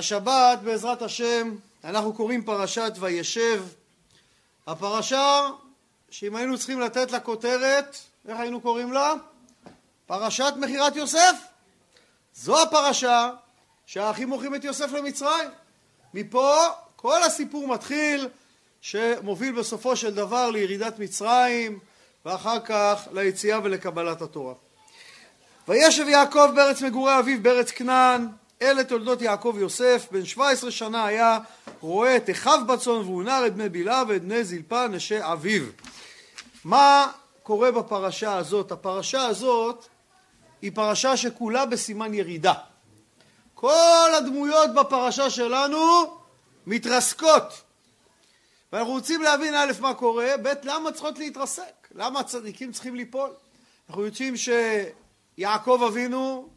השבת בעזרת השם אנחנו קוראים פרשת וישב הפרשה שאם היינו צריכים לתת לה כותרת איך היינו קוראים לה? פרשת מכירת יוסף זו הפרשה שהאחים מוכרים את יוסף למצרים מפה כל הסיפור מתחיל שמוביל בסופו של דבר לירידת מצרים ואחר כך ליציאה ולקבלת התורה. וישב יעקב בארץ מגורי אביו בארץ כנען אלה תולדות יעקב יוסף בן שבע עשרה שנה היה רואה את אחיו בצאן והוא נער את בני בלהה ואת בני זלפה נשי אביו. מה קורה בפרשה הזאת? הפרשה הזאת היא פרשה שכולה בסימן ירידה. כל הדמויות בפרשה שלנו מתרסקות ואנחנו רוצים להבין א' מה קורה, ב' למה צריכות להתרסק, למה הצדיקים צריכים ליפול. אנחנו יודעים שיעקב אבינו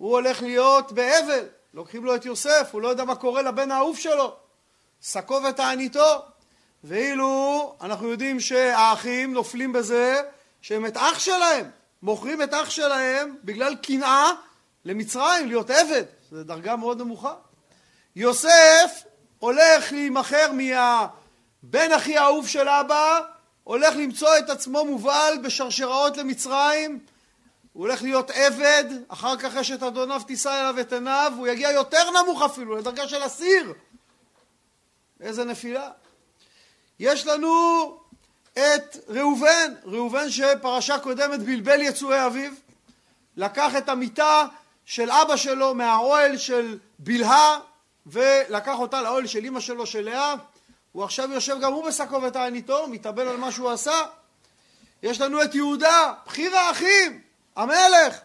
הוא הולך להיות באבל, לוקחים לו את יוסף, הוא לא יודע מה קורה לבן האהוב שלו, שקו ותעניתו, ואילו אנחנו יודעים שהאחים נופלים בזה שהם את אח שלהם, מוכרים את אח שלהם בגלל קנאה למצרים, להיות עבד, זו דרגה מאוד נמוכה. יוסף הולך להימכר מה... בן אחי האהוב של אבא הולך למצוא את עצמו מובל בשרשראות למצרים, הוא הולך להיות עבד, אחר כך אשת אדוניו תישא אליו את עיניו, הוא יגיע יותר נמוך אפילו, לדרגה של אסיר. איזה נפילה. יש לנו את ראובן, ראובן שפרשה קודמת בלבל יצואי אביו, לקח את המיטה של אבא שלו מהאוהל של בלהה ולקח אותה לאוהל של אמא שלו של לאה הוא עכשיו יושב גם הוא בשקו ותעניתו, מתאבל על מה שהוא עשה. יש לנו את יהודה, בחיר האחים, המלך,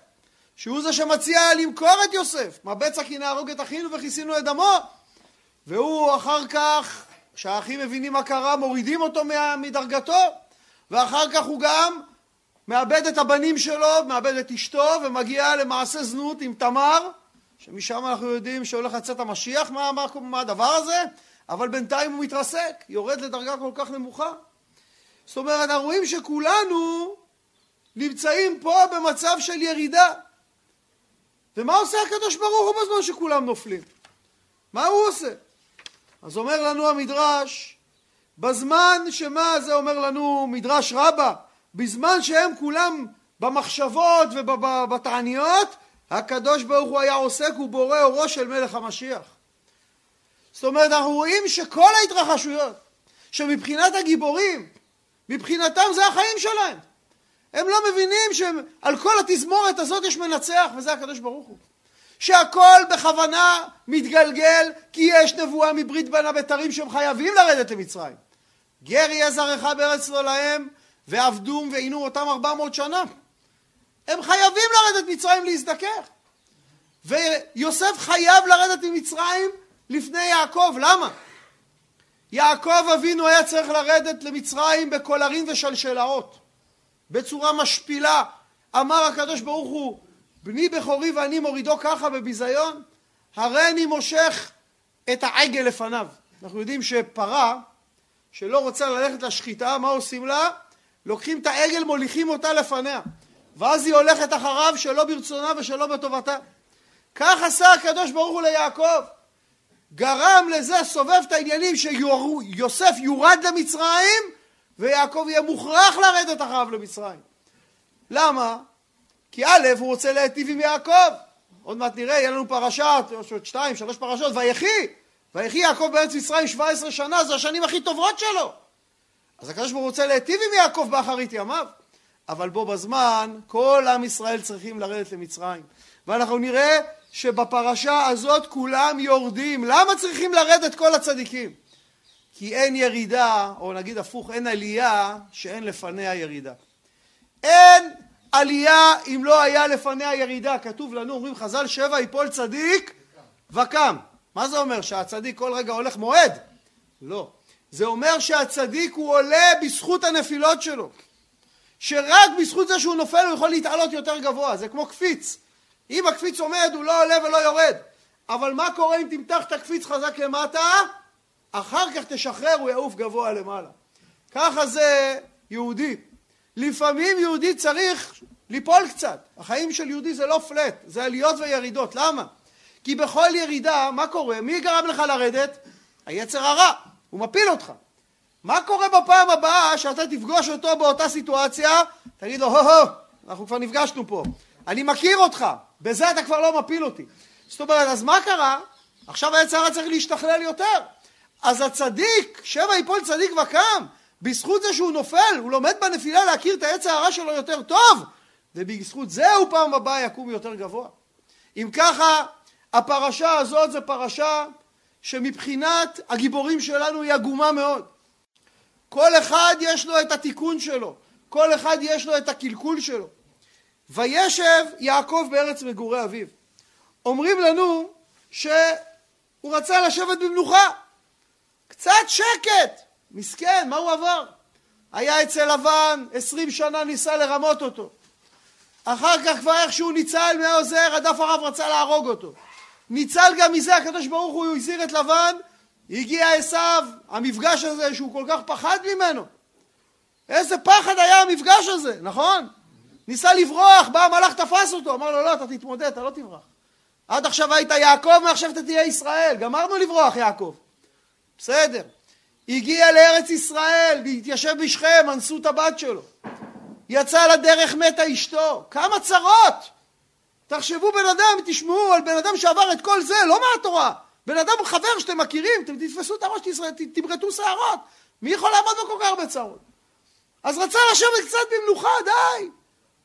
שהוא זה שמציע למכור את יוסף. מה בצע כי נהרוג את אחינו וכיסינו את דמו. והוא אחר כך, כשהאחים מבינים מה קרה, מורידים אותו מדרגתו, ואחר כך הוא גם מאבד את הבנים שלו, מאבד את אשתו, ומגיע למעשה זנות עם תמר, שמשם אנחנו יודעים שהולך לצאת המשיח, מה, מה, מה הדבר הזה? אבל בינתיים הוא מתרסק, יורד לדרגה כל כך נמוכה. זאת אומרת, אנחנו רואים שכולנו נמצאים פה במצב של ירידה. ומה עושה הקדוש ברוך הוא בזמן שכולם נופלים? מה הוא עושה? אז אומר לנו המדרש, בזמן שמה זה אומר לנו מדרש רבה? בזמן שהם כולם במחשבות ובתעניות, הקדוש ברוך הוא היה עוסק ובורא אורו של מלך המשיח. זאת אומרת, אנחנו רואים שכל ההתרחשויות, שמבחינת הגיבורים, מבחינתם זה החיים שלהם. הם לא מבינים שעל כל התזמורת הזאת יש מנצח, וזה הקדוש ברוך הוא. שהכל בכוונה מתגלגל, כי יש נבואה מברית בין הבתרים שהם חייבים לרדת למצרים. גר יהיה זרעך בארץ לא להם, ועבדום ועינו אותם ארבע מאות שנה. הם חייבים לרדת מצרים להזדכך. ויוסף חייב לרדת ממצרים לפני יעקב, למה? יעקב אבינו היה צריך לרדת למצרים בקולרים ושלשלאות, בצורה משפילה. אמר הקדוש ברוך הוא, בני בכורי ואני מורידו ככה בביזיון, הרי אני מושך את העגל לפניו. אנחנו יודעים שפרה שלא רוצה ללכת לשחיטה, מה עושים לה? לוקחים את העגל, מוליכים אותה לפניה. ואז היא הולכת אחריו שלא ברצונה ושלא בטובתה. כך עשה הקדוש ברוך הוא ליעקב. גרם לזה, סובב את העניינים שיוסף יורד למצרים ויעקב יהיה מוכרח לרדת אחריו למצרים. למה? כי א', הוא רוצה להיטיב עם יעקב. עוד מעט נראה, יהיה לנו פרשה, עוד שתיים, שלוש פרשות, ויחי. ויחי יעקב בארץ מצרים 17 שנה, זה השנים הכי טובות שלו. אז הקדוש ברוך הוא רוצה להיטיב עם יעקב באחרית ימיו. אבל בו בזמן, כל עם ישראל צריכים לרדת למצרים. ואנחנו נראה שבפרשה הזאת כולם יורדים. למה צריכים לרדת כל הצדיקים? כי אין ירידה, או נגיד הפוך, אין עלייה שאין לפניה ירידה. אין עלייה אם לא היה לפניה ירידה. כתוב לנו, אומרים חז"ל, שבע יפול צדיק וקם. מה זה אומר? שהצדיק כל רגע הולך מועד? לא. זה אומר שהצדיק הוא עולה בזכות הנפילות שלו. שרק בזכות זה שהוא נופל הוא יכול להתעלות יותר גבוה. זה כמו קפיץ. אם הקפיץ עומד הוא לא עולה ולא יורד. אבל מה קורה אם תמתח את הקפיץ חזק למטה? אחר כך תשחרר, הוא יעוף גבוה למעלה. ככה זה יהודי. לפעמים יהודי צריך ליפול קצת. החיים של יהודי זה לא פלט, זה עליות וירידות. למה? כי בכל ירידה, מה קורה? מי גרם לך לרדת? היצר הרע, הוא מפיל אותך. מה קורה בפעם הבאה שאתה תפגוש אותו באותה סיטואציה? תגיד לו, הו-הו, אנחנו כבר נפגשנו פה. אני מכיר אותך, בזה אתה כבר לא מפיל אותי. זאת אומרת, אז מה קרה? עכשיו היצר הרע צריך להשתכלל יותר. אז הצדיק, שבע יפול צדיק וקם, בזכות זה שהוא נופל, הוא לומד בנפילה להכיר את העץ הרע שלו יותר טוב, ובזכות זה הוא פעם הבאה יקום יותר גבוה. אם ככה, הפרשה הזאת זה פרשה שמבחינת הגיבורים שלנו היא עגומה מאוד. כל אחד יש לו את התיקון שלו, כל אחד יש לו את הקלקול שלו. וישב יעקב בארץ מגורי אביו. אומרים לנו שהוא רצה לשבת במנוחה. קצת שקט. מסכן, מה הוא עבר? היה אצל לבן, עשרים שנה ניסה לרמות אותו. אחר כך כבר איכשהו ניצל מהעוזר, הדף הרב רצה להרוג אותו. ניצל גם מזה, הקדוש ברוך הוא הזהיר את לבן, הגיע עשיו, המפגש הזה שהוא כל כך פחד ממנו. איזה פחד היה המפגש הזה, נכון? ניסה לברוח, בא המלאך תפס אותו, אמר לו לא, אתה תתמודד, אתה לא תברח. עד עכשיו היית יעקב, מעכשיו אתה תהיה ישראל, גמרנו לברוח יעקב. בסדר. הגיע לארץ ישראל והתיישב בשכם, אנסו את הבת שלו. יצא לדרך מתה אשתו. כמה צרות! תחשבו בן אדם, תשמעו על בן אדם שעבר את כל זה, לא מהתורה. בן אדם חבר שאתם מכירים, אתם תתפסו את הראש, תמרטו שערות. מי יכול לעמוד בכל כך הרבה צרות? אז רצה לשבת קצת במנוחה, די.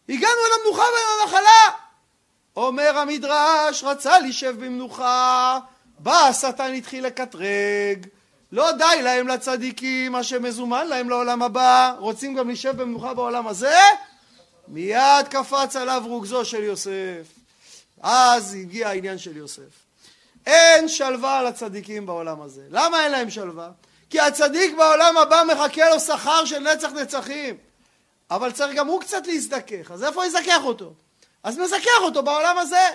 הגענו אל המנוחה ואל הנחלה. אומר המדרש, רצה לשב במנוחה, בא השטן התחיל לקטרג. לא די להם לצדיקים, מה שמזומן להם לעולם הבא, רוצים גם להישב במנוחה בעולם הזה? מיד קפץ עליו רוגזו של יוסף. אז הגיע העניין של יוסף. אין שלווה לצדיקים בעולם הזה. למה אין להם שלווה? כי הצדיק בעולם הבא מחכה לו שכר של נצח נצחים. אבל צריך גם הוא קצת להזדכך, אז איפה יזכך אותו? אז מזכך אותו בעולם הזה.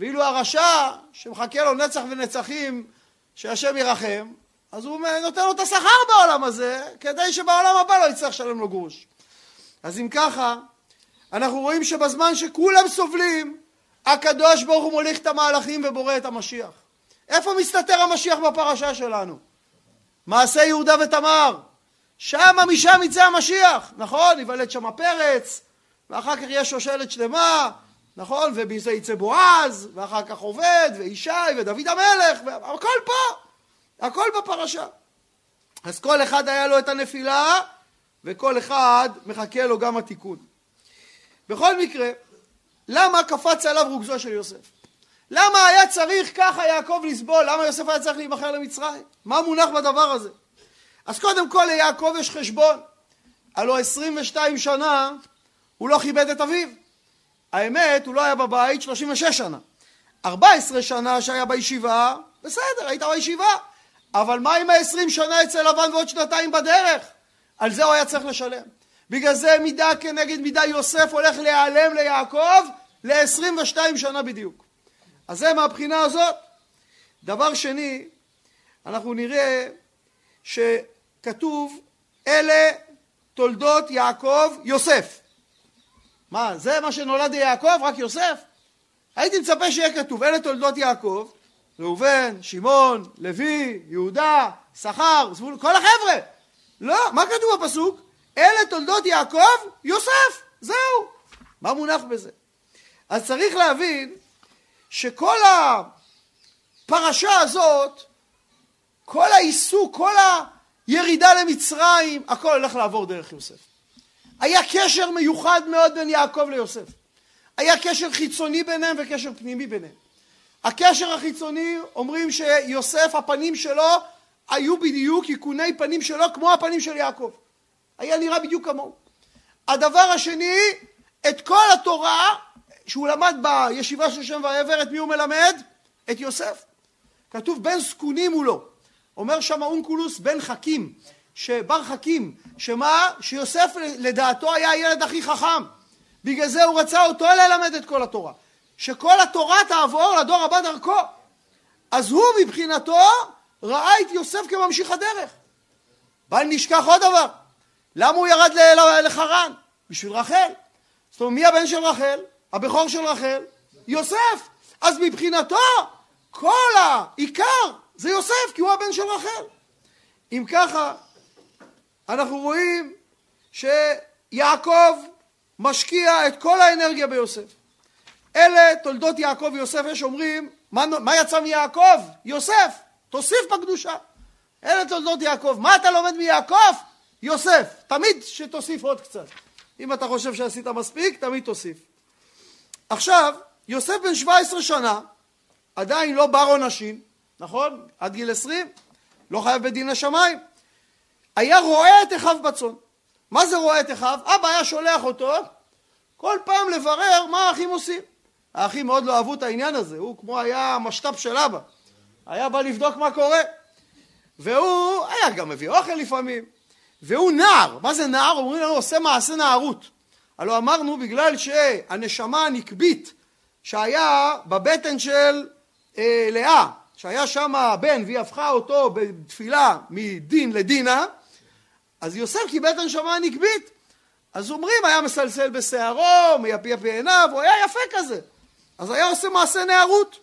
ואילו הרשע, שמחכה לו נצח ונצחים, שהשם ירחם, אז הוא נותן לו את השכר בעולם הזה, כדי שבעולם הבא לא יצטרך לשלם לו גרוש. אז אם ככה, אנחנו רואים שבזמן שכולם סובלים, הקדוש ברוך הוא מוליך את המהלכים ובורא את המשיח. איפה מסתתר המשיח בפרשה שלנו? מעשה יהודה ותמר. שמה משם יצא המשיח, נכון? ייוולד שם פרץ, ואחר כך יש שושלת שלמה, נכון? ומזה יצא בועז, ואחר כך עובד, וישי, ודוד המלך, והכל פה. הכל בפרשה. אז כל אחד היה לו את הנפילה, וכל אחד מחכה לו גם התיקון. בכל מקרה, למה קפץ עליו רוגזו של יוסף? למה היה צריך ככה יעקב לסבול? למה יוסף היה צריך להימכר למצרים? מה מונח בדבר הזה? אז קודם כל ליעקב יש חשבון. הלוא 22 שנה הוא לא כיבד את אביו. האמת, הוא לא היה בבית 36 שנה. 14 שנה שהיה בישיבה, בסדר, היית בישיבה. אבל מה עם העשרים שנה אצל לבן ועוד שנתיים בדרך? על זה הוא היה צריך לשלם. בגלל זה מידה כנגד מידה יוסף הולך להיעלם ליעקב ל-22 שנה בדיוק. אז זה מהבחינה הזאת. דבר שני, אנחנו נראה שכתוב אלה תולדות יעקב יוסף. מה, זה מה שנולד ליעקב? רק יוסף? הייתי מצפה שיהיה כתוב אלה תולדות יעקב ראובן, שמעון, לוי, יהודה, שכר, זבול, כל החבר'ה. לא, מה כתוב בפסוק? אלה תולדות יעקב, יוסף, זהו. מה מונח בזה? אז צריך להבין שכל הפרשה הזאת, כל העיסוק, כל הירידה למצרים, הכל הולך לעבור דרך יוסף. היה קשר מיוחד מאוד בין יעקב ליוסף. היה קשר חיצוני ביניהם וקשר פנימי ביניהם. הקשר החיצוני, אומרים שיוסף, הפנים שלו היו בדיוק עיקוני פנים שלו כמו הפנים של יעקב. היה נראה בדיוק כמוהו. הדבר השני, את כל התורה שהוא למד בישיבה של שם ועבר, את מי הוא מלמד? את יוסף. כתוב בן זקונים הוא לא. אומר שם אונקולוס בן חכים, שבר חכים, שמה? שיוסף לדעתו היה הילד הכי חכם. בגלל זה הוא רצה אותו ללמד את כל התורה. שכל התורה תעבור לדור הבא דרכו. אז הוא מבחינתו ראה את יוסף כממשיך הדרך. בל נשכח עוד דבר, למה הוא ירד לחרן? בשביל רחל. זאת אומרת, מי הבן של רחל? הבכור של רחל? יוסף. אז מבחינתו, כל העיקר זה יוסף, כי הוא הבן של רחל. אם ככה, אנחנו רואים שיעקב משקיע את כל האנרגיה ביוסף. אלה תולדות יעקב ויוסף, יש אומרים, מה, מה יצא מיעקב? יוסף, תוסיף בקדושה. אלה תולדות יעקב. מה אתה לומד מיעקב? יוסף. תמיד שתוסיף עוד קצת. אם אתה חושב שעשית מספיק, תמיד תוסיף. עכשיו, יוסף בן 17 שנה, עדיין לא בר עונשים, נכון? עד גיל 20, לא חייב בדין השמיים. היה רואה את אחיו בצאן. מה זה רואה את אחיו? אבא היה שולח אותו כל פעם לברר מה האחים עושים. האחים מאוד לא אהבו את העניין הזה, הוא כמו היה המשת"פ של אבא. היה בא לבדוק מה קורה. והוא היה גם מביא אוכל לפעמים. והוא נער. מה זה נער? אומרים לנו עושה מעשה נערות. הלוא אמרנו בגלל שהנשמה הנקבית שהיה בבטן של אה, לאה, שהיה שם הבן והיא הפכה אותו בתפילה מדין לדינה, אז יוסף קיבל את הנשמה הנקבית. אז אומרים, היה מסלסל בשערו, מייפייף בעיניו, הוא היה יפה כזה. אז היה עושה מעשה נערות.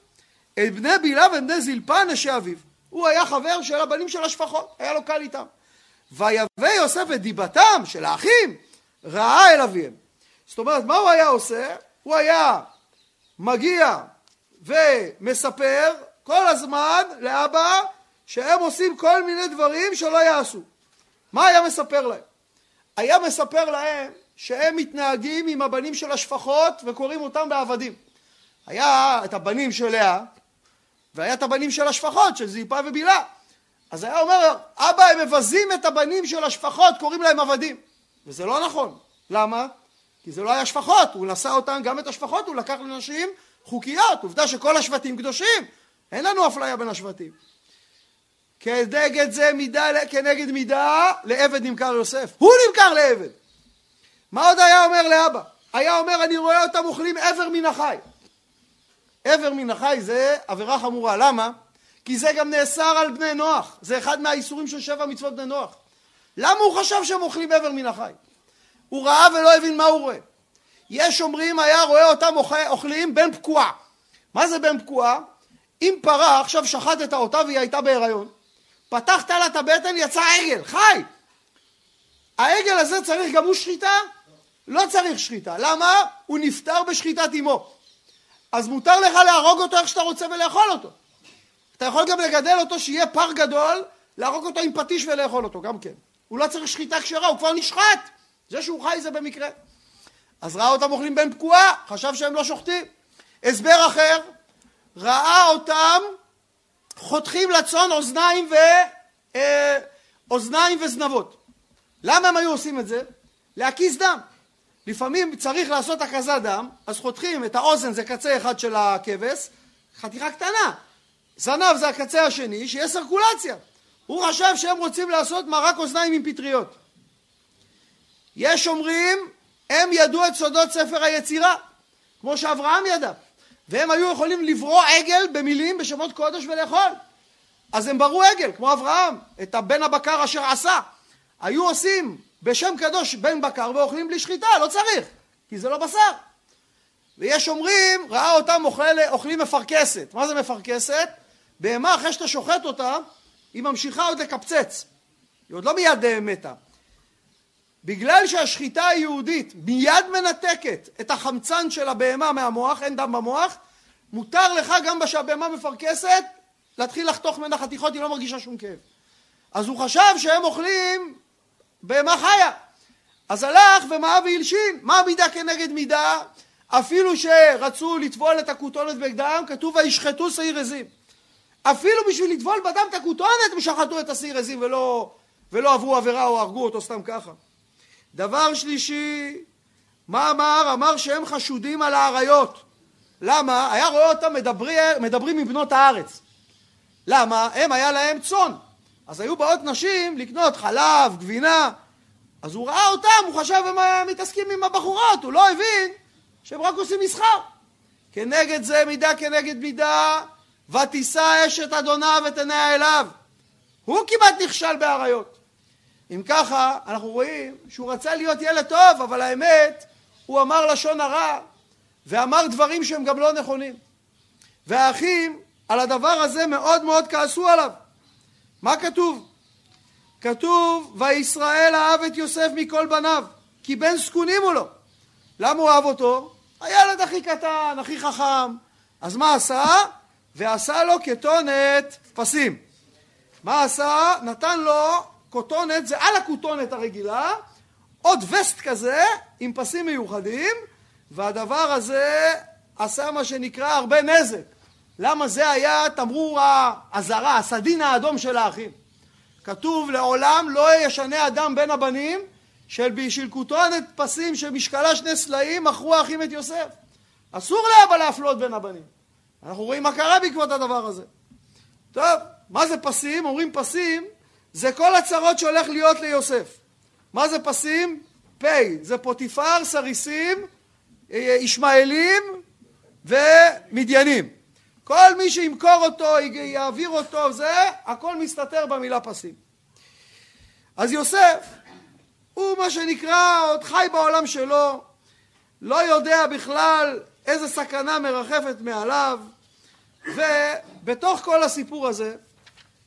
את בני בילה ואת בני זלפה נשי אביו. הוא היה חבר של הבנים של השפחות, היה לו קל איתם. ויבא יוסף את דיבתם של האחים, רעה אל אביהם. זאת אומרת, מה הוא היה עושה? הוא היה מגיע ומספר כל הזמן לאבא שהם עושים כל מיני דברים שלא יעשו. מה היה מספר להם? היה מספר להם שהם מתנהגים עם הבנים של השפחות וקוראים אותם בעבדים. היה את הבנים של לאה והיה את הבנים של השפחות של זיפה ובילה. אז היה אומר, אבא הם מבזים את הבנים של השפחות, קוראים להם עבדים. וזה לא נכון. למה? כי זה לא היה שפחות, הוא נשא אותם, גם את השפחות הוא לקח לנשים חוקיות. עובדה שכל השבטים קדושים, אין לנו אפליה בין השבטים. כנגד זה מידה כנגד מידה, לעבד נמכר יוסף. הוא נמכר לעבד. מה עוד היה אומר לאבא? היה אומר, אני רואה אותם אוכלים עבר מן החי. עבר מן החי זה עבירה חמורה. למה? כי זה גם נאסר על בני נוח. זה אחד מהאיסורים של שבע מצוות בני נוח. למה הוא חשב שהם אוכלים עבר מן החי? הוא ראה ולא הבין מה הוא רואה. יש אומרים היה רואה אותם אוכלים בן פקועה. מה זה בן פקועה? אם פרה עכשיו שחטת אותה והיא הייתה בהיריון, פתחת לה את הבטן יצא עגל, חי. העגל הזה צריך גם הוא שחיטה? לא צריך שחיטה. למה? הוא נפטר בשחיטת אמו. אז מותר לך להרוג אותו איך שאתה רוצה ולאכול אותו. אתה יכול גם לגדל אותו שיהיה פר גדול, להרוג אותו עם פטיש ולאכול אותו, גם כן. הוא לא צריך שחיטה כשרה, הוא כבר נשחט. זה שהוא חי זה במקרה. אז ראה אותם אוכלים בן פקועה, חשב שהם לא שוחטים. הסבר אחר, ראה אותם חותכים לצאן אוזניים, ו... אה, אוזניים וזנבות. למה הם היו עושים את זה? להקיז דם. לפעמים צריך לעשות הקזת דם, אז חותכים את האוזן, זה קצה אחד של הכבש, חתיכה קטנה. זנב זה הקצה השני, שיהיה סרקולציה. הוא חשב שהם רוצים לעשות מרק אוזניים עם פטריות. יש אומרים, הם ידעו את סודות ספר היצירה, כמו שאברהם ידע, והם היו יכולים לברוא עגל במילים בשמות קודש ולאכול. אז הם ברו עגל, כמו אברהם, את הבן הבקר אשר עשה. היו עושים בשם קדוש בן בקר ואוכלים בלי שחיטה, לא צריך, כי זה לא בשר. ויש אומרים, ראה אותם אוכל, אוכלים מפרכסת. מה זה מפרכסת? בהמה אחרי שאתה שוחט אותה, היא ממשיכה עוד לקפצץ. היא עוד לא מיד אה, מתה. בגלל שהשחיטה היהודית מיד מנתקת את החמצן של הבהמה מהמוח, אין דם במוח, מותר לך גם כשהבהמה מפרכסת להתחיל לחתוך ממנה חתיכות, היא לא מרגישה שום כאב. אז הוא חשב שהם אוכלים בהמה חיה. אז הלך ומאב והלשין. מה מידה כנגד מידה? אפילו שרצו לטבול את הכותונת בגדם, כתוב וישחטו שעיר עזים. אפילו בשביל לטבול בדם את הכותונת הם שחטו את השעיר עזים ולא, ולא עברו עבירה או הרגו אותו סתם ככה. דבר שלישי, מה אמר? אמר שהם חשודים על האריות. למה? היה רואה אותם מדברים, מדברים עם בנות הארץ. למה? הם היה להם צאן. אז היו באות נשים לקנות חלב, גבינה. אז הוא ראה אותם, הוא חשב הם מתעסקים עם הבחורות, הוא לא הבין שהם רק עושים מסחר. כנגד זה מידה כנגד מידה, ותישא אשת אדוניו את עיניה אליו. הוא כמעט נכשל באריות. אם ככה, אנחנו רואים שהוא רצה להיות ילד טוב, אבל האמת, הוא אמר לשון הרע, ואמר דברים שהם גם לא נכונים. והאחים על הדבר הזה מאוד מאוד כעסו עליו. מה כתוב? כתוב וישראל אהב את יוסף מכל בניו כי בן זקונים הוא לו. למה הוא אהב אותו? הילד הכי קטן, הכי חכם. אז מה עשה? ועשה לו כתונת פסים. מה עשה? נתן לו כותונת, זה על הכותונת הרגילה, עוד וסט כזה עם פסים מיוחדים, והדבר הזה עשה מה שנקרא הרבה נזק. למה זה היה תמרור האזהרה, הסדין האדום של האחים. כתוב לעולם לא ישנה אדם בין הבנים של בשביל כותונת פסים שמשקלה שני סלעים מכרו האחים את יוסף. אסור לאבא להפלות בין הבנים. אנחנו רואים מה קרה בעקבות הדבר הזה. טוב, מה זה פסים? אומרים פסים זה כל הצרות שהולך להיות ליוסף. מה זה פסים? פ' זה פוטיפר, סריסים, אה, ישמעאלים ומדיינים. כל מי שימכור אותו, יעביר אותו, זה, הכל מסתתר במילה פסים. אז יוסף הוא מה שנקרא עוד חי בעולם שלו, לא יודע בכלל איזה סכנה מרחפת מעליו, ובתוך כל הסיפור הזה,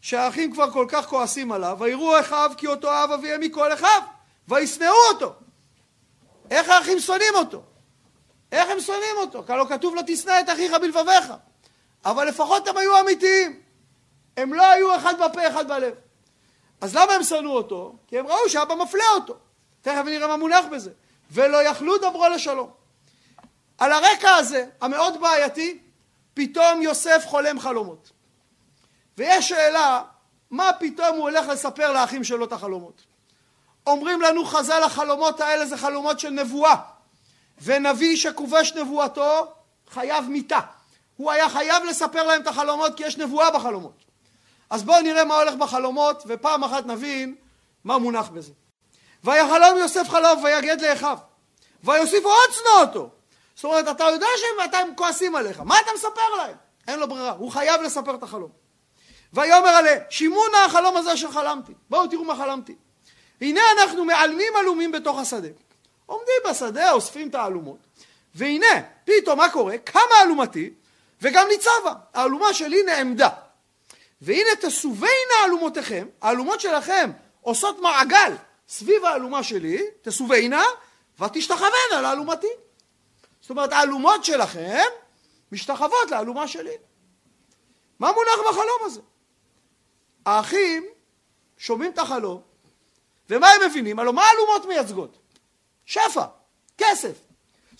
שהאחים כבר כל כך כועסים עליו, ויראו אחיו כי אותו אהב אביהם מכל אחיו, וישנאו אותו. איך האחים שונאים אותו? איך הם שונאים אותו? הלא כתוב לא תשנא את אחיך בלבביך. אבל לפחות הם היו אמיתיים. הם לא היו אחד בפה אחד בלב. אז למה הם שנאו אותו? כי הם ראו שאבא מפלה אותו. תכף נראה מה מונח בזה. ולא יכלו דברו לשלום. על הרקע הזה, המאוד בעייתי, פתאום יוסף חולם חלומות. ויש שאלה, מה פתאום הוא הולך לספר לאחים שלו את החלומות? אומרים לנו חז"ל, החלומות האלה זה חלומות של נבואה. ונביא שכובש נבואתו חייב מיתה. הוא היה חייב לספר להם את החלומות כי יש נבואה בחלומות. אז בואו נראה מה הולך בחלומות ופעם אחת נבין מה מונח בזה. ויחלום יוסף חלום ויגד לאחיו ויוסיפו עוד שנוא אותו. זאת אומרת אתה יודע שהם כועסים עליך מה אתה מספר להם? אין לו ברירה הוא חייב לספר את החלום. ויאמר עליהם שמעו נא החלום הזה שחלמתי בואו תראו מה חלמתי הנה אנחנו מעלמים עלומים בתוך השדה עומדים בשדה אוספים את האלומות והנה פתאום מה קורה קמה אלומתי וגם ניצבה האלומה שלי נעמדה והנה תסובינה אלומותיכם האלומות שלכם עושות מעגל סביב האלומה שלי תסובינה ותשתחוונה לאלומתי זאת אומרת האלומות שלכם משתחוות לאלומה שלי מה מונח בחלום הזה? האחים שומעים את החלום ומה הם מבינים? הלוא מה האלומות מייצגות? שפע, כסף.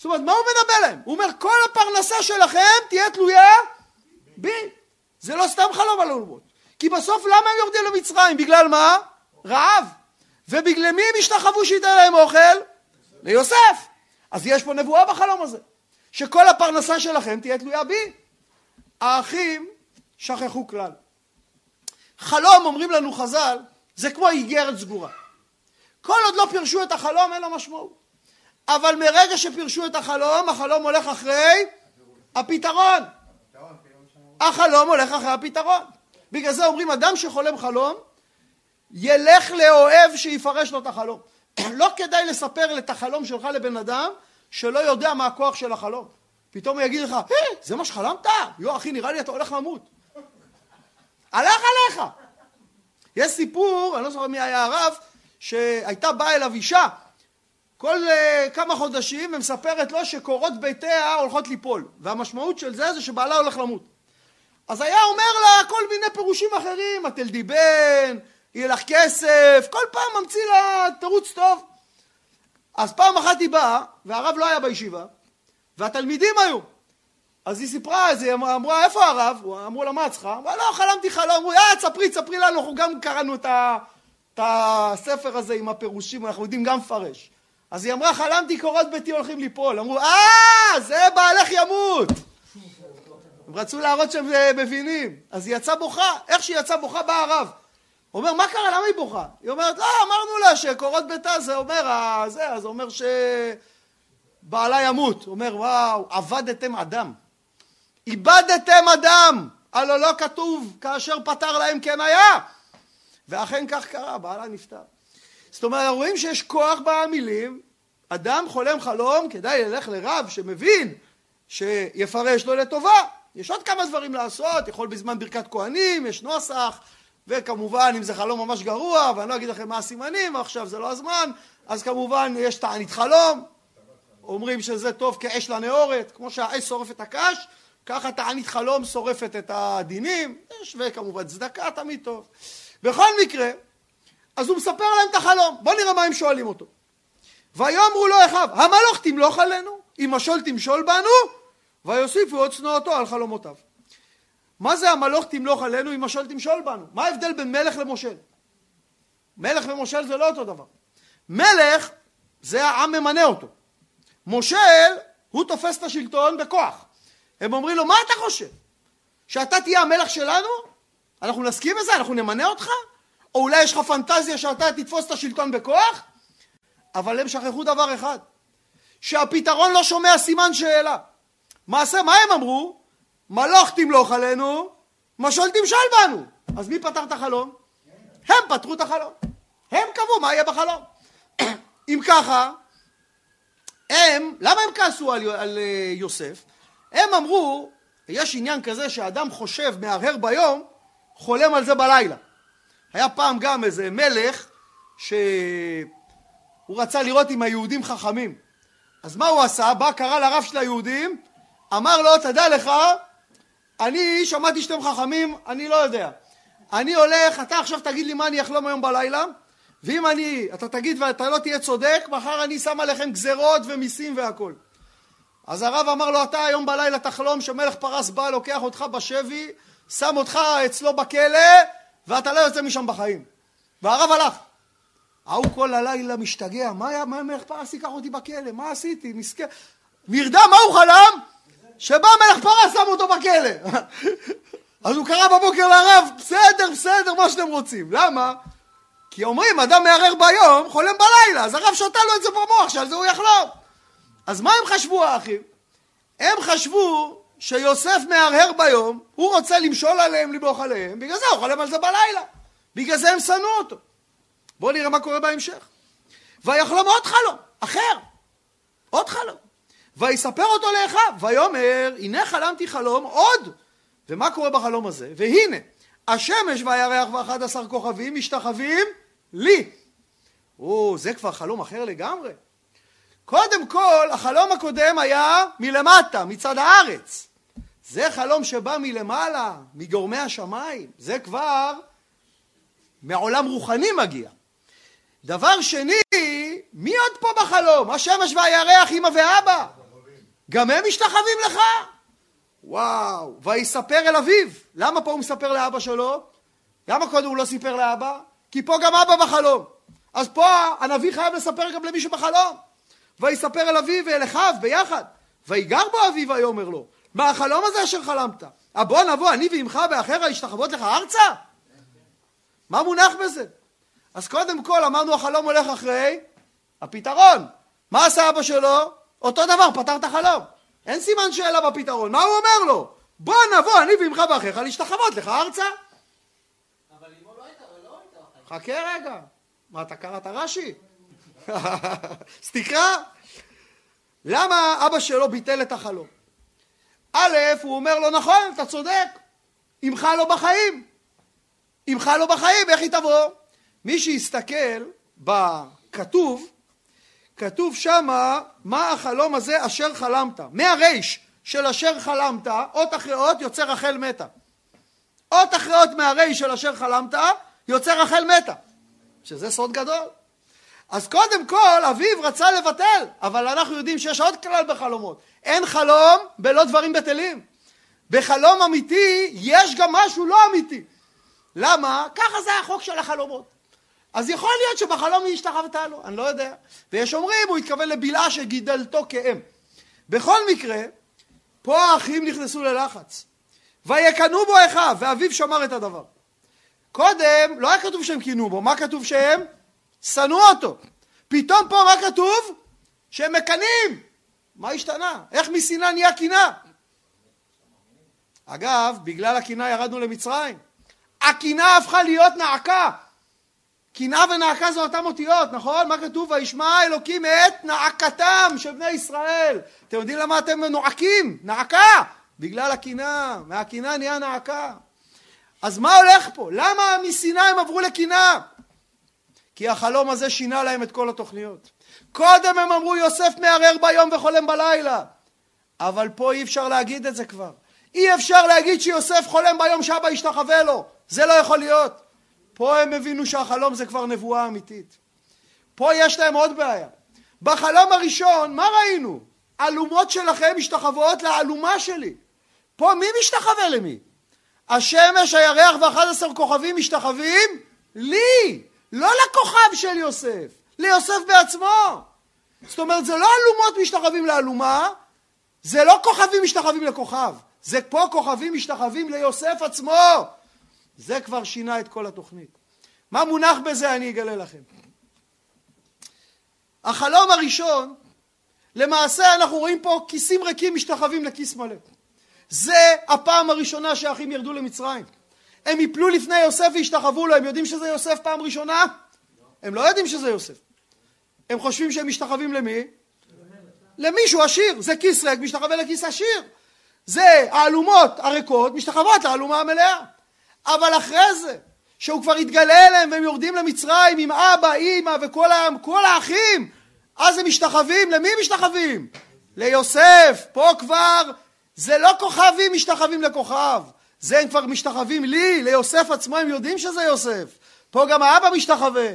זאת אומרת, מה הוא מדבר להם? הוא אומר, כל הפרנסה שלכם תהיה תלויה בי. זה לא סתם חלום על אלומות. כי בסוף למה הם יורדים למצרים? בגלל מה? רעב. ובגלל מי הם השתחוו שייתן להם אוכל? ליוסף. אז יש פה נבואה בחלום הזה. שכל הפרנסה שלכם תהיה תלויה בי. האחים שכחו כלל. חלום, אומרים לנו חז"ל, זה כמו איגרת סגורה. כל עוד לא פירשו את החלום אין לו משמעות. אבל מרגע שפירשו את החלום, החלום הולך אחרי הפתרון. החלום הולך אחרי הפתרון. בגלל זה אומרים, אדם שחולם חלום, ילך לאוהב שיפרש לו את החלום. לא כדאי לספר את החלום שלך לבן אדם שלא יודע מה הכוח של החלום. פתאום הוא יגיד לך, היי, זה מה שחלמת? יו, אחי, נראה לי אתה הולך למות. הלך עליך. יש סיפור, אני לא זוכר מי היה הרב, שהייתה באה אליו אישה כל uh, כמה חודשים ומספרת לו שקורות ביתיה הולכות ליפול והמשמעות של זה זה שבעלה הולך למות אז היה אומר לה כל מיני פירושים אחרים את תלדי בן, יהיה לך כסף, כל פעם ממציא לה תירוץ טוב אז פעם אחת היא באה והרב לא היה בישיבה והתלמידים היו אז היא סיפרה את זה, היא אמרה איפה הרב? אמרו לה מה את צריכה? אמרה לא חלמתי חלום, אמרו יאללה תספרי תספרי לנו אנחנו גם קראנו. את הספר הזה עם הפירושים, אנחנו יודעים גם לפרש. אז היא אמרה, חלמתי קורות ביתי הולכים ליפול. אמרו, אה, זה בעלך ימות. הם רצו להראות שהם אה, מבינים. אז היא יצאה בוכה. איך שהיא יצאה בוכה בא הרב. אומר, מה קרה? למה היא בוכה? היא אומרת, לא, אמרנו לה שקורות ביתה זה אומר, זה, אז אומר שבעלה ימות. אומר, וואו, עבדתם אדם. איבדתם אדם. הלא לא כתוב, כאשר פתר להם כן היה. ואכן כך קרה, בעלה נפטר. זאת אומרת, רואים שיש כוח במילים, אדם חולם חלום, כדאי ללך לרב שמבין שיפרש לו לטובה, יש עוד כמה דברים לעשות, יכול בזמן ברכת כהנים, יש נוסח, וכמובן אם זה חלום ממש גרוע, ואני לא אגיד לכם מה הסימנים, עכשיו זה לא הזמן, אז כמובן יש תענית חלום, אומרים שזה טוב כאש לנאורת, כמו שהאש שורפת הקש, ככה תענית חלום שורפת את הדינים, יש וכמובן צדקה תמיד טוב. בכל מקרה, אז הוא מספר להם את החלום, בואו נראה מה הם שואלים אותו. ויאמרו לו אחיו, המלוך תמלוך עלינו, אם משול תמשול בנו, ויוסיפו עוד צנועתו על חלומותיו. מה זה המלוך תמלוך עלינו, אם משול תמשול בנו? מה ההבדל בין מלך למושל? מלך ומושל זה לא אותו דבר. מלך זה העם ממנה אותו. מושל, הוא תופס את השלטון בכוח. הם אומרים לו, מה אתה חושב? שאתה תהיה המלך שלנו? אנחנו נסכים לזה? אנחנו נמנה אותך? או אולי יש לך פנטזיה שאתה תתפוס את השלטון בכוח? אבל הם שכחו דבר אחד, שהפתרון לא שומע סימן שאלה. מעשה, מה הם אמרו? מלוך תמלוך עלינו, משול תמשל בנו. אז מי פתר את החלום? הם פתרו את החלום. הם קבעו מה יהיה בחלום. אם ככה, הם, למה הם כעסו על, על אה, יוסף? הם אמרו, יש עניין כזה שאדם חושב, מהרהר ביום, חולם על זה בלילה. היה פעם גם איזה מלך שהוא רצה לראות אם היהודים חכמים. אז מה הוא עשה? בא, קרא לרב של היהודים, אמר לו, תדע לך, אני שמעתי שאתם חכמים, אני לא יודע. אני הולך, אתה עכשיו תגיד לי מה אני אחלום היום בלילה, ואם אני, אתה תגיד ואתה לא תהיה צודק, מחר אני שם עליכם גזרות ומיסים והכל. אז הרב אמר לו, אתה היום בלילה תחלום שמלך פרס בא, לוקח אותך בשבי, שם אותך אצלו בכלא, ואתה לא יוצא משם בחיים. והרב הלך. ההוא כל הלילה משתגע, מה היה, מה מלך פרס ייקח אותי בכלא? מה עשיתי? מסכן. נרדם, מה הוא חלם? שבא מלך פרס שם אותו בכלא. אז הוא קרא בבוקר לרב, בסדר, בסדר, מה שאתם רוצים. למה? כי אומרים, אדם מערער ביום, חולם בלילה, אז הרב שתה לו את זה במוח, שעל זה הוא יחלום. אז מה הם חשבו האחים? הם חשבו שיוסף מהרהר ביום, הוא רוצה למשול עליהם, למלוך עליהם, בגלל זה הוא חולם על זה בלילה. בגלל זה הם שנאו אותו. בואו נראה מה קורה בהמשך. ויחלום עוד חלום, אחר. עוד חלום. ויספר אותו לאחיו, ויאמר, הנה חלמתי חלום עוד. ומה קורה בחלום הזה? והנה, השמש והירח ואחד עשר כוכבים משתחווים לי. או, זה כבר חלום אחר לגמרי. קודם כל, החלום הקודם היה מלמטה, מצד הארץ. זה חלום שבא מלמעלה, מגורמי השמיים. זה כבר מעולם רוחני מגיע. דבר שני, מי עוד פה בחלום? השמש והירח, אמא ואבא. גם הם משתחווים לך? וואו. ויספר אל אביו. למה פה הוא מספר לאבא שלו? למה קודם הוא לא סיפר לאבא? כי פה גם אבא בחלום. אז פה הנביא חייב לספר גם למישהו בחלום. ויספר אל אביו ואל אחיו ביחד. ויגר בו אביו ויאמר לו, מה החלום הזה אשר חלמת? הבוא נבוא אני ועמך ואחר להשתחוות לך ארצה? מה מונח בזה? אז קודם כל אמרנו החלום הולך אחרי הפתרון. מה עשה אבא שלו? אותו דבר, פתר את החלום. אין סימן שאלה בפתרון. מה הוא אומר לו? בוא נבוא אני ועמך ואחיך להשתחוות לך ארצה. אבל אמו לא הייתה, לא הייתה. חכה רגע. מה, אתה קראת רש"י? אז תקרא. למה אבא שלו ביטל את החלום? א', הוא אומר לו, נכון, אתה צודק, אמך לא בחיים. אמך לא בחיים, איך היא תבוא? מי שיסתכל בכתוב, כתוב שמה מה החלום הזה אשר חלמת. מהריש של אשר חלמת, אות אחרי אות יוצא רחל מתה. אות אחרי אות מהריש של אשר חלמת, יוצא רחל מתה. שזה סוד גדול. אז קודם כל אביו רצה לבטל, אבל אנחנו יודעים שיש עוד כלל בחלומות. אין חלום בלא דברים בטלים. בחלום אמיתי יש גם משהו לא אמיתי. למה? ככה זה החוק של החלומות. אז יכול להיות שבחלום היא השתחוותה לו, אני לא יודע. ויש אומרים, הוא התכוון לבלעה שגידלתו כאם. בכל מקרה, פה האחים נכנסו ללחץ. ויקנאו בו אחיו, ואביו שמר את הדבר. קודם לא היה כתוב שהם קינאו בו, מה כתוב שהם? שנאו אותו. פתאום פה מה כתוב? שהם מקנאים. מה השתנה? איך משנאה נהיה קנאה? אגב, בגלל הקנאה ירדנו למצרים. הקנאה הפכה להיות נעקה. קנאה ונעקה זה אותם אותיות, נכון? מה כתוב? וישמע אלוקים את נעקתם של בני ישראל. אתם יודעים למה אתם נועקים? נעקה. בגלל הקנאה, מהקנאה נהיה נעקה. אז מה הולך פה? למה משנאה הם עברו לקנאה? כי החלום הזה שינה להם את כל התוכניות. קודם הם אמרו יוסף מערער ביום וחולם בלילה. אבל פה אי אפשר להגיד את זה כבר. אי אפשר להגיד שיוסף חולם ביום שאבא ישתחווה לו. זה לא יכול להיות. פה הם הבינו שהחלום זה כבר נבואה אמיתית. פה יש להם עוד בעיה. בחלום הראשון, מה ראינו? אלומות שלכם משתחוות לאלומה שלי. פה מי משתחווה למי? השמש, הירח ואחד עשר כוכבים משתחווים לי, לא לכוכב של יוסף, ליוסף בעצמו. זאת אומרת, זה לא אלומות משתחווים לאלומה, זה לא כוכבים משתחווים לכוכב, זה פה כוכבים משתחווים ליוסף עצמו. זה כבר שינה את כל התוכנית. מה מונח בזה אני אגלה לכם. החלום הראשון, למעשה אנחנו רואים פה כיסים ריקים משתחווים לכיס מלא. זה הפעם הראשונה שהאחים ירדו למצרים. הם יפלו לפני יוסף והשתחוו לו, הם יודעים שזה יוסף פעם ראשונה? הם לא יודעים שזה יוסף. הם חושבים שהם משתחווים למי? למישהו עשיר, זה כיס ריק, משתחווה לכיס עשיר. זה האלומות הריקות משתחוות לאלומה המלאה. אבל אחרי זה, שהוא כבר התגלה אליהם והם יורדים למצרים עם אבא, אימא וכל האחים, אז הם משתחווים, למי משתחווים? ליוסף, פה כבר זה לא כוכבים משתחווים לכוכב, זה הם כבר משתחווים לי, ליוסף עצמו, הם יודעים שזה יוסף. פה גם האבא משתחווה.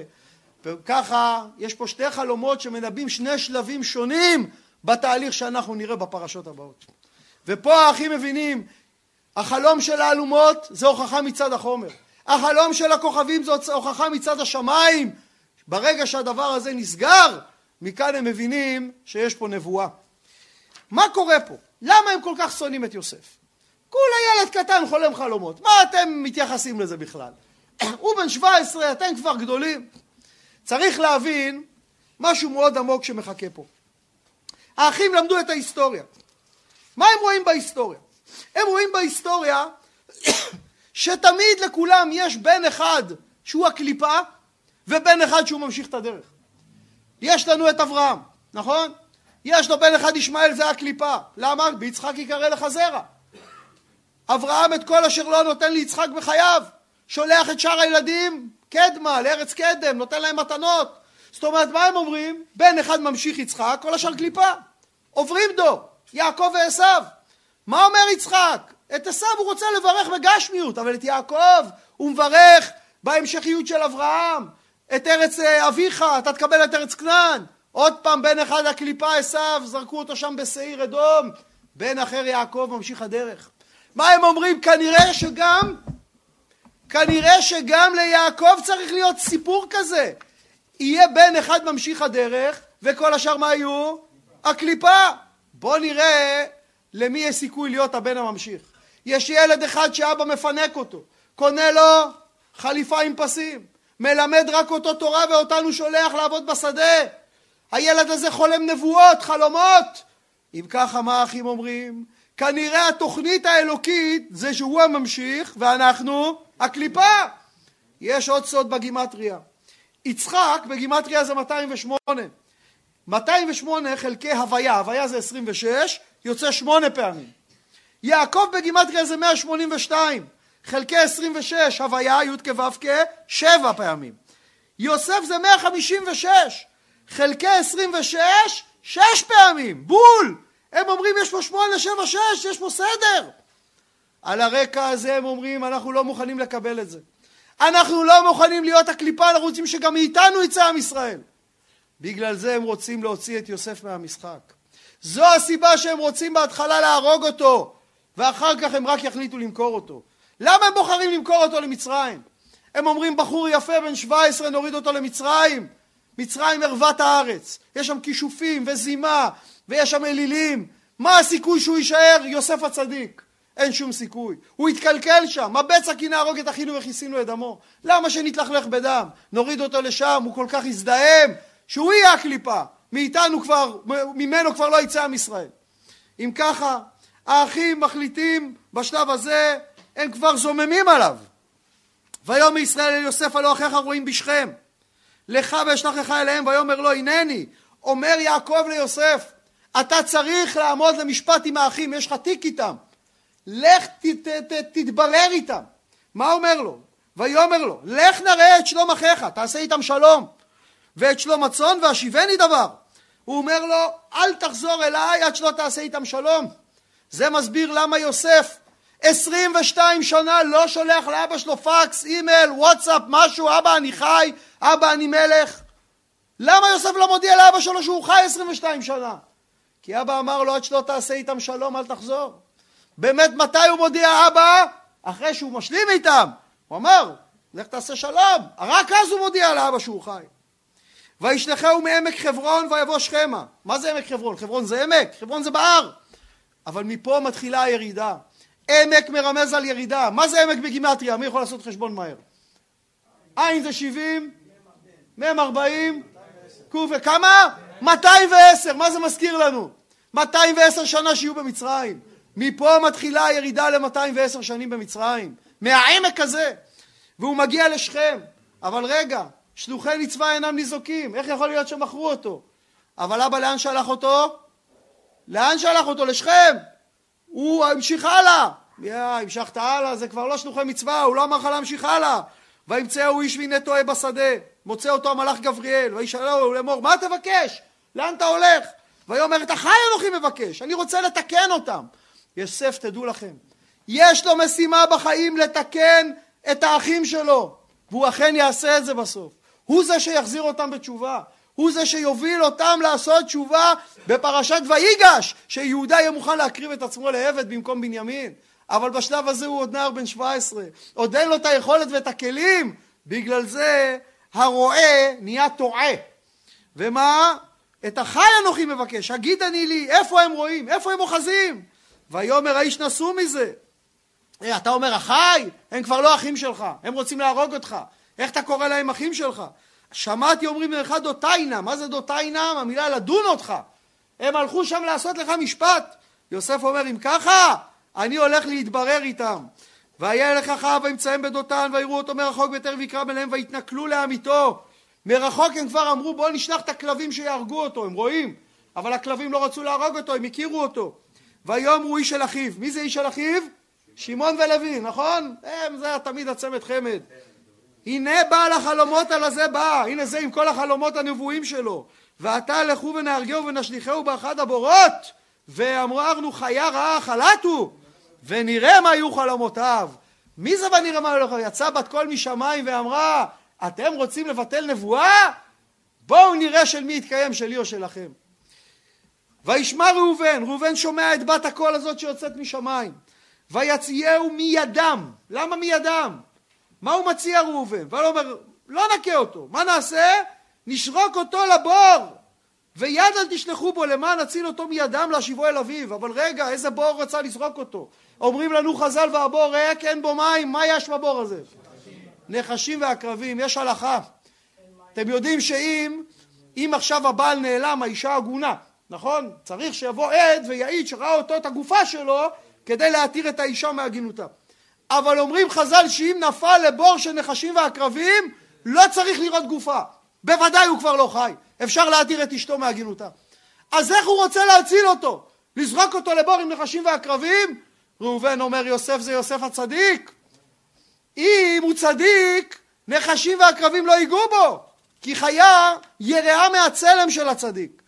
וככה, יש פה שתי חלומות שמנבאים שני שלבים שונים בתהליך שאנחנו נראה בפרשות הבאות. ופה האחים מבינים, החלום של האלומות זה הוכחה מצד החומר. החלום של הכוכבים זאת הוכחה מצד השמיים. ברגע שהדבר הזה נסגר, מכאן הם מבינים שיש פה נבואה. מה קורה פה? למה הם כל כך שונאים את יוסף? כולה ילד קטן חולם חלומות, מה אתם מתייחסים לזה בכלל? הוא בן 17, אתם כבר גדולים. צריך להבין משהו מאוד עמוק שמחכה פה. האחים למדו את ההיסטוריה. מה הם רואים בהיסטוריה? הם רואים בהיסטוריה שתמיד לכולם יש בן אחד שהוא הקליפה ובן אחד שהוא ממשיך את הדרך. יש לנו את אברהם, נכון? יש לו בן אחד ישמעאל זה הקליפה. למה? ביצחק יקרא לך זרע. אברהם את כל אשר לא נותן ליצחק בחייו. שולח את שאר הילדים קדמה, לארץ קדם, נותן להם מתנות. זאת אומרת, מה הם אומרים? בן אחד ממשיך יצחק, כל השאר קליפה. עוברים דור, יעקב ועשו. מה אומר יצחק? את עשו הוא רוצה לברך בגשמיות, אבל את יעקב הוא מברך בהמשכיות של אברהם. את ארץ אה, אביך, אתה תקבל את ארץ כנען. עוד פעם בן אחד הקליפה עשו, זרקו אותו שם בשעיר אדום. בן אחר יעקב ממשיך הדרך. מה הם אומרים? כנראה שגם, כנראה שגם ליעקב צריך להיות סיפור כזה. יהיה בן אחד ממשיך הדרך, וכל השאר מה יהיו? הקליפה. בוא נראה למי יש סיכוי להיות הבן הממשיך. יש ילד אחד שאבא מפנק אותו, קונה לו חליפה עם פסים, מלמד רק אותו תורה ואותנו שולח לעבוד בשדה. הילד הזה חולם נבואות, חלומות. אם ככה, מה האחים אומרים? כנראה התוכנית האלוקית זה שהוא הממשיך ואנחנו הקליפה. יש עוד סוד בגימטריה. יצחק בגימטריה זה 208. 208 חלקי הוויה, הוויה זה 26, יוצא שמונה פעמים. יעקב בגימטריה זה 182, חלקי 26, הוויה, י' כו' שבע פעמים. יוסף זה 156, חלקי 26, שש פעמים, בול! הם אומרים יש פה שמונה, שבע, שש, יש פה סדר. על הרקע הזה הם אומרים אנחנו לא מוכנים לקבל את זה. אנחנו לא מוכנים להיות הקליפה, אנחנו רוצים שגם מאיתנו יצא עם ישראל. בגלל זה הם רוצים להוציא את יוסף מהמשחק. זו הסיבה שהם רוצים בהתחלה להרוג אותו, ואחר כך הם רק יחליטו למכור אותו. למה הם בוחרים למכור אותו למצרים? הם אומרים בחור יפה בן 17 נוריד אותו למצרים. מצרים ערוות הארץ, יש שם כישופים וזימה ויש שם אלילים. מה הסיכוי שהוא יישאר יוסף הצדיק? אין שום סיכוי. הוא יתקלקל שם. מה בצע כי נהרוג את אחינו וכיסינו את דמו? למה שנתלכלך בדם? נוריד אותו לשם, הוא כל כך יזדהם שהוא יהיה הקליפה. מאיתנו כבר, ממנו כבר לא יצא עם ישראל. אם ככה, האחים מחליטים בשלב הזה, הם כבר זוממים עליו. ויאמר ישראל אל יוסף הלא אחיך רואים בשכם. לך ואשלחך אליהם ויאמר לו הנני. אומר יעקב ליוסף, אתה צריך לעמוד למשפט עם האחים, יש לך תיק איתם. לך ת, ת, ת, תתברר איתם. מה אומר לו? ויאמר לו, לך נראה את שלום אחיך, תעשה איתם שלום, ואת שלום הצאן והשיבני דבר. הוא אומר לו, אל תחזור אליי עד שלא תעשה איתם שלום. זה מסביר למה יוסף 22 שנה לא שולח לאבא שלו פקס, אימייל, וואטסאפ, משהו, אבא אני חי, אבא אני מלך. למה יוסף לא מודיע לאבא שלו שהוא חי 22 שנה? כי אבא אמר לו עד שלא תעשה איתם שלום אל תחזור. באמת מתי הוא מודיע אבא? אחרי שהוא משלים איתם. הוא אמר לך תעשה שלום. רק אז הוא מודיע לאבא שהוא חי. וישלחהו מעמק חברון ויבוא שכמה. מה זה עמק חברון? חברון זה עמק? חברון זה בהר. אבל מפה מתחילה הירידה. עמק מרמז על ירידה. מה זה עמק בגימטריה? מי יכול לעשות חשבון מהר? עין זה 70, מ' 40, ק' וכמה? 210. מה זה מזכיר לנו? 210 שנה שיהיו במצרים. מפה מתחילה הירידה ל-210 שנים במצרים. מהעמק הזה. והוא מגיע לשכם. אבל רגע, שלוחי נצבה אינם ניזוקים. איך יכול להיות שמכרו אותו? אבל אבא לאן שלח אותו? לאן שלח אותו? לשכם. הוא המשיך הלאה. יא, המשכת הלאה, זה כבר לא שלוחי מצווה, הוא לא אמר לך להמשיך הלאה. וימצאו איש והנה טועה בשדה. מוצא אותו המלאך גבריאל, וישאלו לאמור, מה תבקש? לאן אתה הולך? ויאמר, את החי אנוכי מבקש, אני רוצה לתקן אותם. יוסף, תדעו לכם, יש לו משימה בחיים לתקן את האחים שלו, והוא אכן יעשה את זה בסוף. הוא זה שיחזיר אותם בתשובה. הוא זה שיוביל אותם לעשות תשובה בפרשת ויגש, שיהודה יהיה מוכן להקריב את עצמו לעבד במקום בנימין. אבל בשלב הזה הוא עוד נער בן 17, עוד אין לו את היכולת ואת הכלים, בגלל זה הרועה נהיה טועה. ומה? את החי אנוכי מבקש, הגיד אני לי, איפה הם רואים? איפה הם אוחזים? ויאמר האיש נסו מזה. אה, אתה אומר החי? הם כבר לא אחים שלך, הם רוצים להרוג אותך. איך אתה קורא להם אחים שלך? שמעתי אומרים לך דותיינה, מה זה דותיינה? המילה לדון אותך. הם הלכו שם לעשות לך משפט. יוסף אומר, אם ככה, אני הולך להתברר איתם. והיה לך אחאב וימצאם בדותן ויראו אותו מרחוק ביתר ויקרא ביניהם ויתנכלו לעמיתו. מרחוק הם כבר אמרו בואו נשלח את הכלבים שיהרגו אותו, הם רואים. אבל הכלבים לא רצו להרוג אותו, הם הכירו אותו. ויאמרו איש של אחיו. מי זה איש של אחיו? שמעון ולוי, נכון? הם, זה תמיד הצמד חמד. הנה בעל החלומות על הזה בא, הנה זה עם כל החלומות הנבואים שלו. ועתה לכו ונהרגהו ונשליכהו באחד הבורות, ואמרנו חיה רעה חלטו, ונראה מה יהיו חלומותיו. מי זה ונראה מה יהיו חלומותיו? יצאה בת קול משמיים ואמרה, אתם רוצים לבטל נבואה? בואו נראה של מי יתקיים, שלי או שלכם. וישמע ראובן, ראובן שומע את בת הקול הזאת שיוצאת משמיים. ויציעהו מידם. למה מידם? מה הוא מציע ראובן? ואני אומר, לא נכה אותו, מה נעשה? נשרוק אותו לבור, ויד אל תשלחו בו למען נציל אותו מידם להשיבו אל אביו. אבל רגע, איזה בור רצה לזרוק אותו? אומרים לנו חז"ל והבור ריק אין בו מים, מה יש בבור הזה? נחשים ועקרבים, יש הלכה. אתם יודעים שאם אם עכשיו הבעל נעלם, האישה עגונה, נכון? צריך שיבוא עד ויעיד שראה אותו את הגופה שלו כדי להתיר את האישה מהגינותה. אבל אומרים חז"ל שאם נפל לבור של נחשים ועקרבים לא צריך לראות גופה בוודאי הוא כבר לא חי אפשר להתיר את אשתו מהגינותה אז איך הוא רוצה להציל אותו? לזרוק אותו לבור עם נחשים ועקרבים? ראובן אומר יוסף זה יוסף הצדיק אם הוא צדיק נחשים ועקרבים לא ייגעו בו כי חיה יראה מהצלם של הצדיק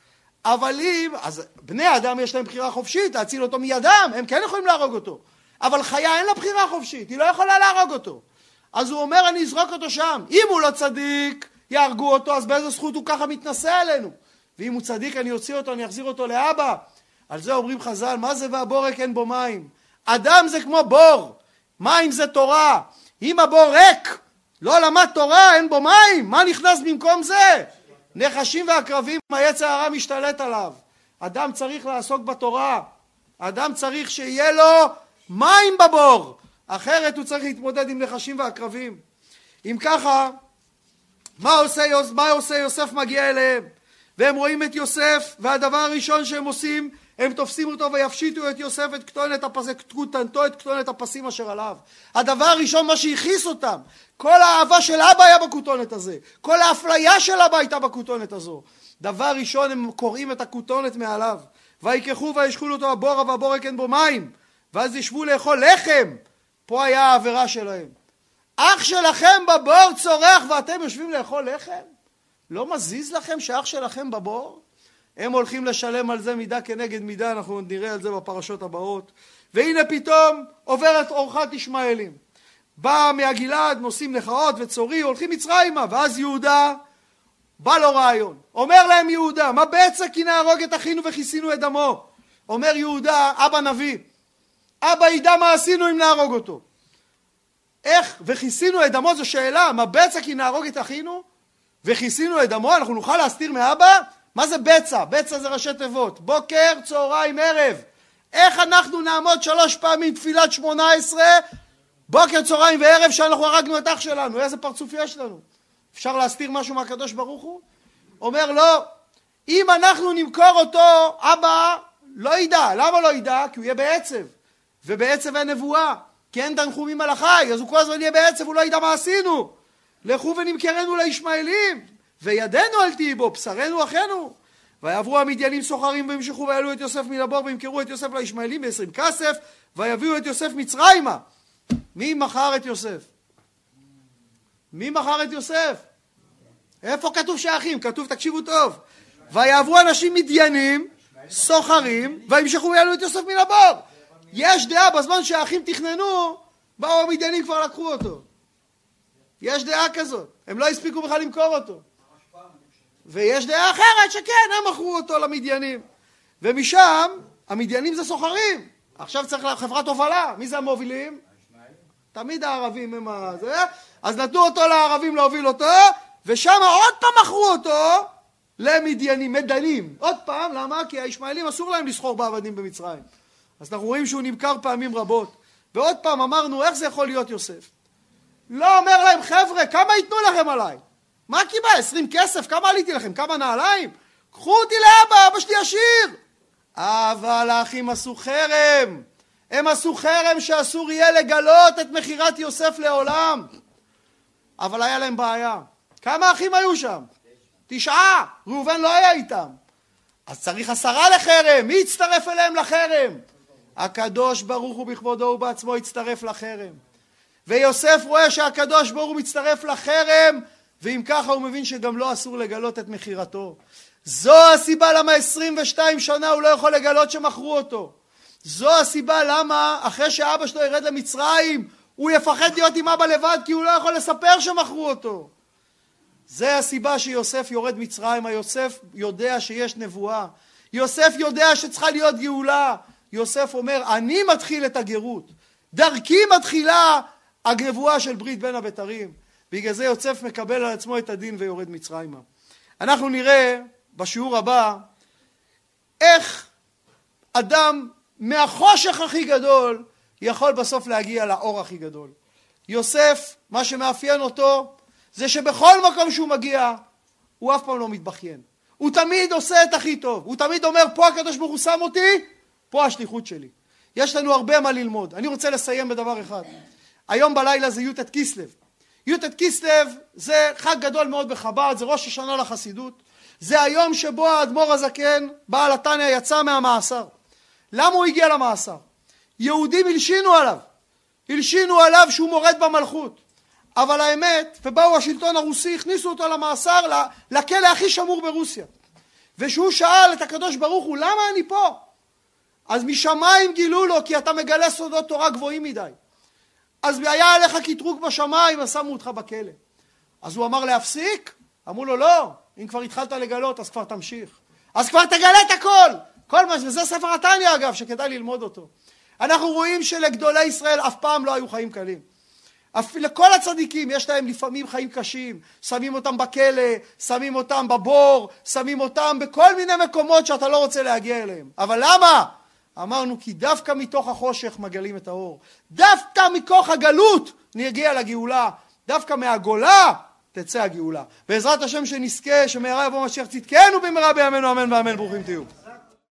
אבל אם, אז בני אדם יש להם בחירה חופשית להציל אותו מידם, הם כן יכולים להרוג אותו אבל חיה אין לה בחירה חופשית, היא לא יכולה להרוג אותו. אז הוא אומר אני אזרוק אותו שם. אם הוא לא צדיק, יהרגו אותו, אז באיזה זכות הוא ככה מתנשא עלינו? ואם הוא צדיק אני אוציא אותו, אני אחזיר אותו לאבא. על זה אומרים חז"ל, מה זה והבורק אין בו מים? אדם זה כמו בור, מים זה תורה. אם הבור ריק, לא למד תורה, אין בו מים, מה נכנס במקום זה? נחשים ועקרבים, היצר הרע משתלט עליו. אדם צריך לעסוק בתורה. אדם צריך שיהיה לו מים בבור, אחרת הוא צריך להתמודד עם נחשים ועקרבים. אם ככה, מה עושה, מה עושה יוסף מגיע אליהם? והם רואים את יוסף, והדבר הראשון שהם עושים, הם תופסים אותו ויפשיטו את יוסף את כתונת הפסים, כתותנתו את כתונת הפסים אשר עליו. הדבר הראשון, מה שהכעיס אותם, כל האהבה של אבא היה בכותונת הזה, כל האפליה של אבא הייתה בכותונת הזו. דבר ראשון, הם קוראים את הכותונת מעליו. ויקחו וישכו אותו הבורה והבורק אין בו מים. ואז ישבו לאכול לחם. פה היה העבירה שלהם. אח שלכם בבור צורח ואתם יושבים לאכול לחם? לא מזיז לכם שאח שלכם בבור? הם הולכים לשלם על זה מידה כנגד מידה, אנחנו נראה על זה בפרשות הבאות. והנה פתאום עוברת אורחת ישמעאלים. בא מהגלעד, נושאים נחאות וצורי, הולכים מצרימה, ואז יהודה, בא לו רעיון. אומר להם יהודה, מה בצע כי נהרוג את אחינו וכיסינו את דמו? אומר יהודה, אבא נביא, אבא ידע מה עשינו אם נהרוג אותו. איך וכיסינו את דמו זו שאלה, מה בצע כי נהרוג את אחינו וכיסינו את דמו? אנחנו נוכל להסתיר מאבא? מה זה בצע? בצע זה ראשי תיבות. בוקר, צהריים, ערב. איך אנחנו נעמוד שלוש פעמים תפילת שמונה עשרה, בוקר, צהריים וערב, שאנחנו הרגנו את אח שלנו? איזה פרצוף יש לנו? אפשר להסתיר משהו מהקדוש ברוך הוא? אומר לא, אם אנחנו נמכור אותו, אבא לא ידע. למה לא ידע? כי הוא יהיה בעצב. ובעצב אין נבואה. כי אין תנחומים על החי, אז הוא כל הזמן יהיה בעצב, הוא לא ידע מה עשינו. לכו ונמכרנו לישמעאלים, וידנו אל תהי בו, בשרנו אחינו. ויעברו המדיינים סוחרים וימשכו ויעלו את יוסף מן הבור וימכרו את יוסף לישמעאלים בעשרים כסף ויביאו את יוסף מצרימה. מי מכר את יוסף? מי מכר את יוסף? איפה כתוב שהאחים? כתוב, תקשיבו טוב. ויעברו אנשים מדיינים, סוחרים, וימשכו ויעלו את יוסף מן הבור. יש דעה בזמן שהאחים תכננו, באו המדיינים כבר לקחו אותו. יש דעה כזאת. הם לא הספיקו בכלל למכור אותו. ויש דעה אחרת שכן, הם מכרו אותו למדיינים. ומשם, המדיינים זה סוחרים. עכשיו צריך חברת הובלה. מי זה המובילים? תמיד הערבים הם ה... זה, אז נתנו אותו לערבים להוביל אותו, ושם עוד פעם מכרו אותו למדיינים, מדנים. עוד פעם, למה? כי הישמעאלים אסור להם לסחור בעבדים במצרים. אז אנחנו רואים שהוא נמכר פעמים רבות. ועוד פעם אמרנו, איך זה יכול להיות יוסף? לא אומר להם, חבר'ה, כמה ייתנו לכם עליי? מה קיבל? עשרים כסף? כמה עליתי לכם? כמה נעליים? קחו אותי לאבא, אבא שלי עשיר! אבל האחים עשו חרם. הם עשו חרם שאסור יהיה לגלות את מכירת יוסף לעולם. אבל היה להם בעיה. כמה אחים היו שם? תשעה. ראובן לא היה איתם. אז צריך עשרה לחרם. מי יצטרף אליהם לחרם? הקדוש ברוך הוא בכבודו ובעצמו יצטרף לחרם. ויוסף רואה שהקדוש ברוך הוא מצטרף לחרם, ואם ככה הוא מבין שגם לא אסור לגלות את מכירתו. זו הסיבה למה 22 שנה הוא לא יכול לגלות שמכרו אותו. זו הסיבה למה אחרי שאבא שלו ירד למצרים הוא יפחד להיות עם אבא לבד כי הוא לא יכול לספר שמכרו אותו. זה הסיבה שיוסף יורד מצרימה, יוסף יודע שיש נבואה, יוסף יודע שצריכה להיות גאולה, יוסף אומר אני מתחיל את הגרות, דרכי מתחילה הנבואה של ברית בין הבתרים, בגלל זה יוסף מקבל על עצמו את הדין ויורד מצרימה. אנחנו נראה בשיעור הבא איך אדם מהחושך הכי גדול יכול בסוף להגיע לאור הכי גדול. יוסף, מה שמאפיין אותו זה שבכל מקום שהוא מגיע הוא אף פעם לא מתבכיין. הוא תמיד עושה את הכי טוב. הוא תמיד אומר פה הקדוש ברוך הוא שם אותי, פה השליחות שלי. יש לנו הרבה מה ללמוד. אני רוצה לסיים בדבר אחד. היום בלילה זה י"ט כסלו. י"ט כסלו זה חג גדול מאוד בחב"ד, זה ראש השנה לחסידות. זה היום שבו האדמו"ר הזקן, בעל התניא, יצא מהמאסר. למה הוא הגיע למאסר? יהודים הלשינו עליו. הלשינו עליו שהוא מורד במלכות. אבל האמת, ובאו השלטון הרוסי, הכניסו אותו למאסר, לכלא הכי שמור ברוסיה. ושהוא שאל את הקדוש ברוך הוא, למה אני פה? אז משמיים גילו לו, כי אתה מגלה סודות תורה גבוהים מדי. אז היה עליך קטרוג בשמיים, אז שמו אותך בכלא. אז הוא אמר להפסיק? אמרו לו, לא, אם כבר התחלת לגלות, אז כבר תמשיך. אז כבר תגלה את הכל! כל מה, וזה ספר התניא אגב, שכדאי ללמוד אותו. אנחנו רואים שלגדולי ישראל אף פעם לא היו חיים קלים. לכל הצדיקים יש להם לפעמים חיים קשים, שמים אותם בכלא, שמים אותם בבור, שמים אותם בכל מיני מקומות שאתה לא רוצה להגיע אליהם. אבל למה? אמרנו כי דווקא מתוך החושך מגלים את האור. דווקא מכוח הגלות נגיע לגאולה. דווקא מהגולה תצא הגאולה. בעזרת השם שנזכה שמהרה יבוא משיח צדקנו במהרה בימינו אמן ואמן ברוכים תהיו.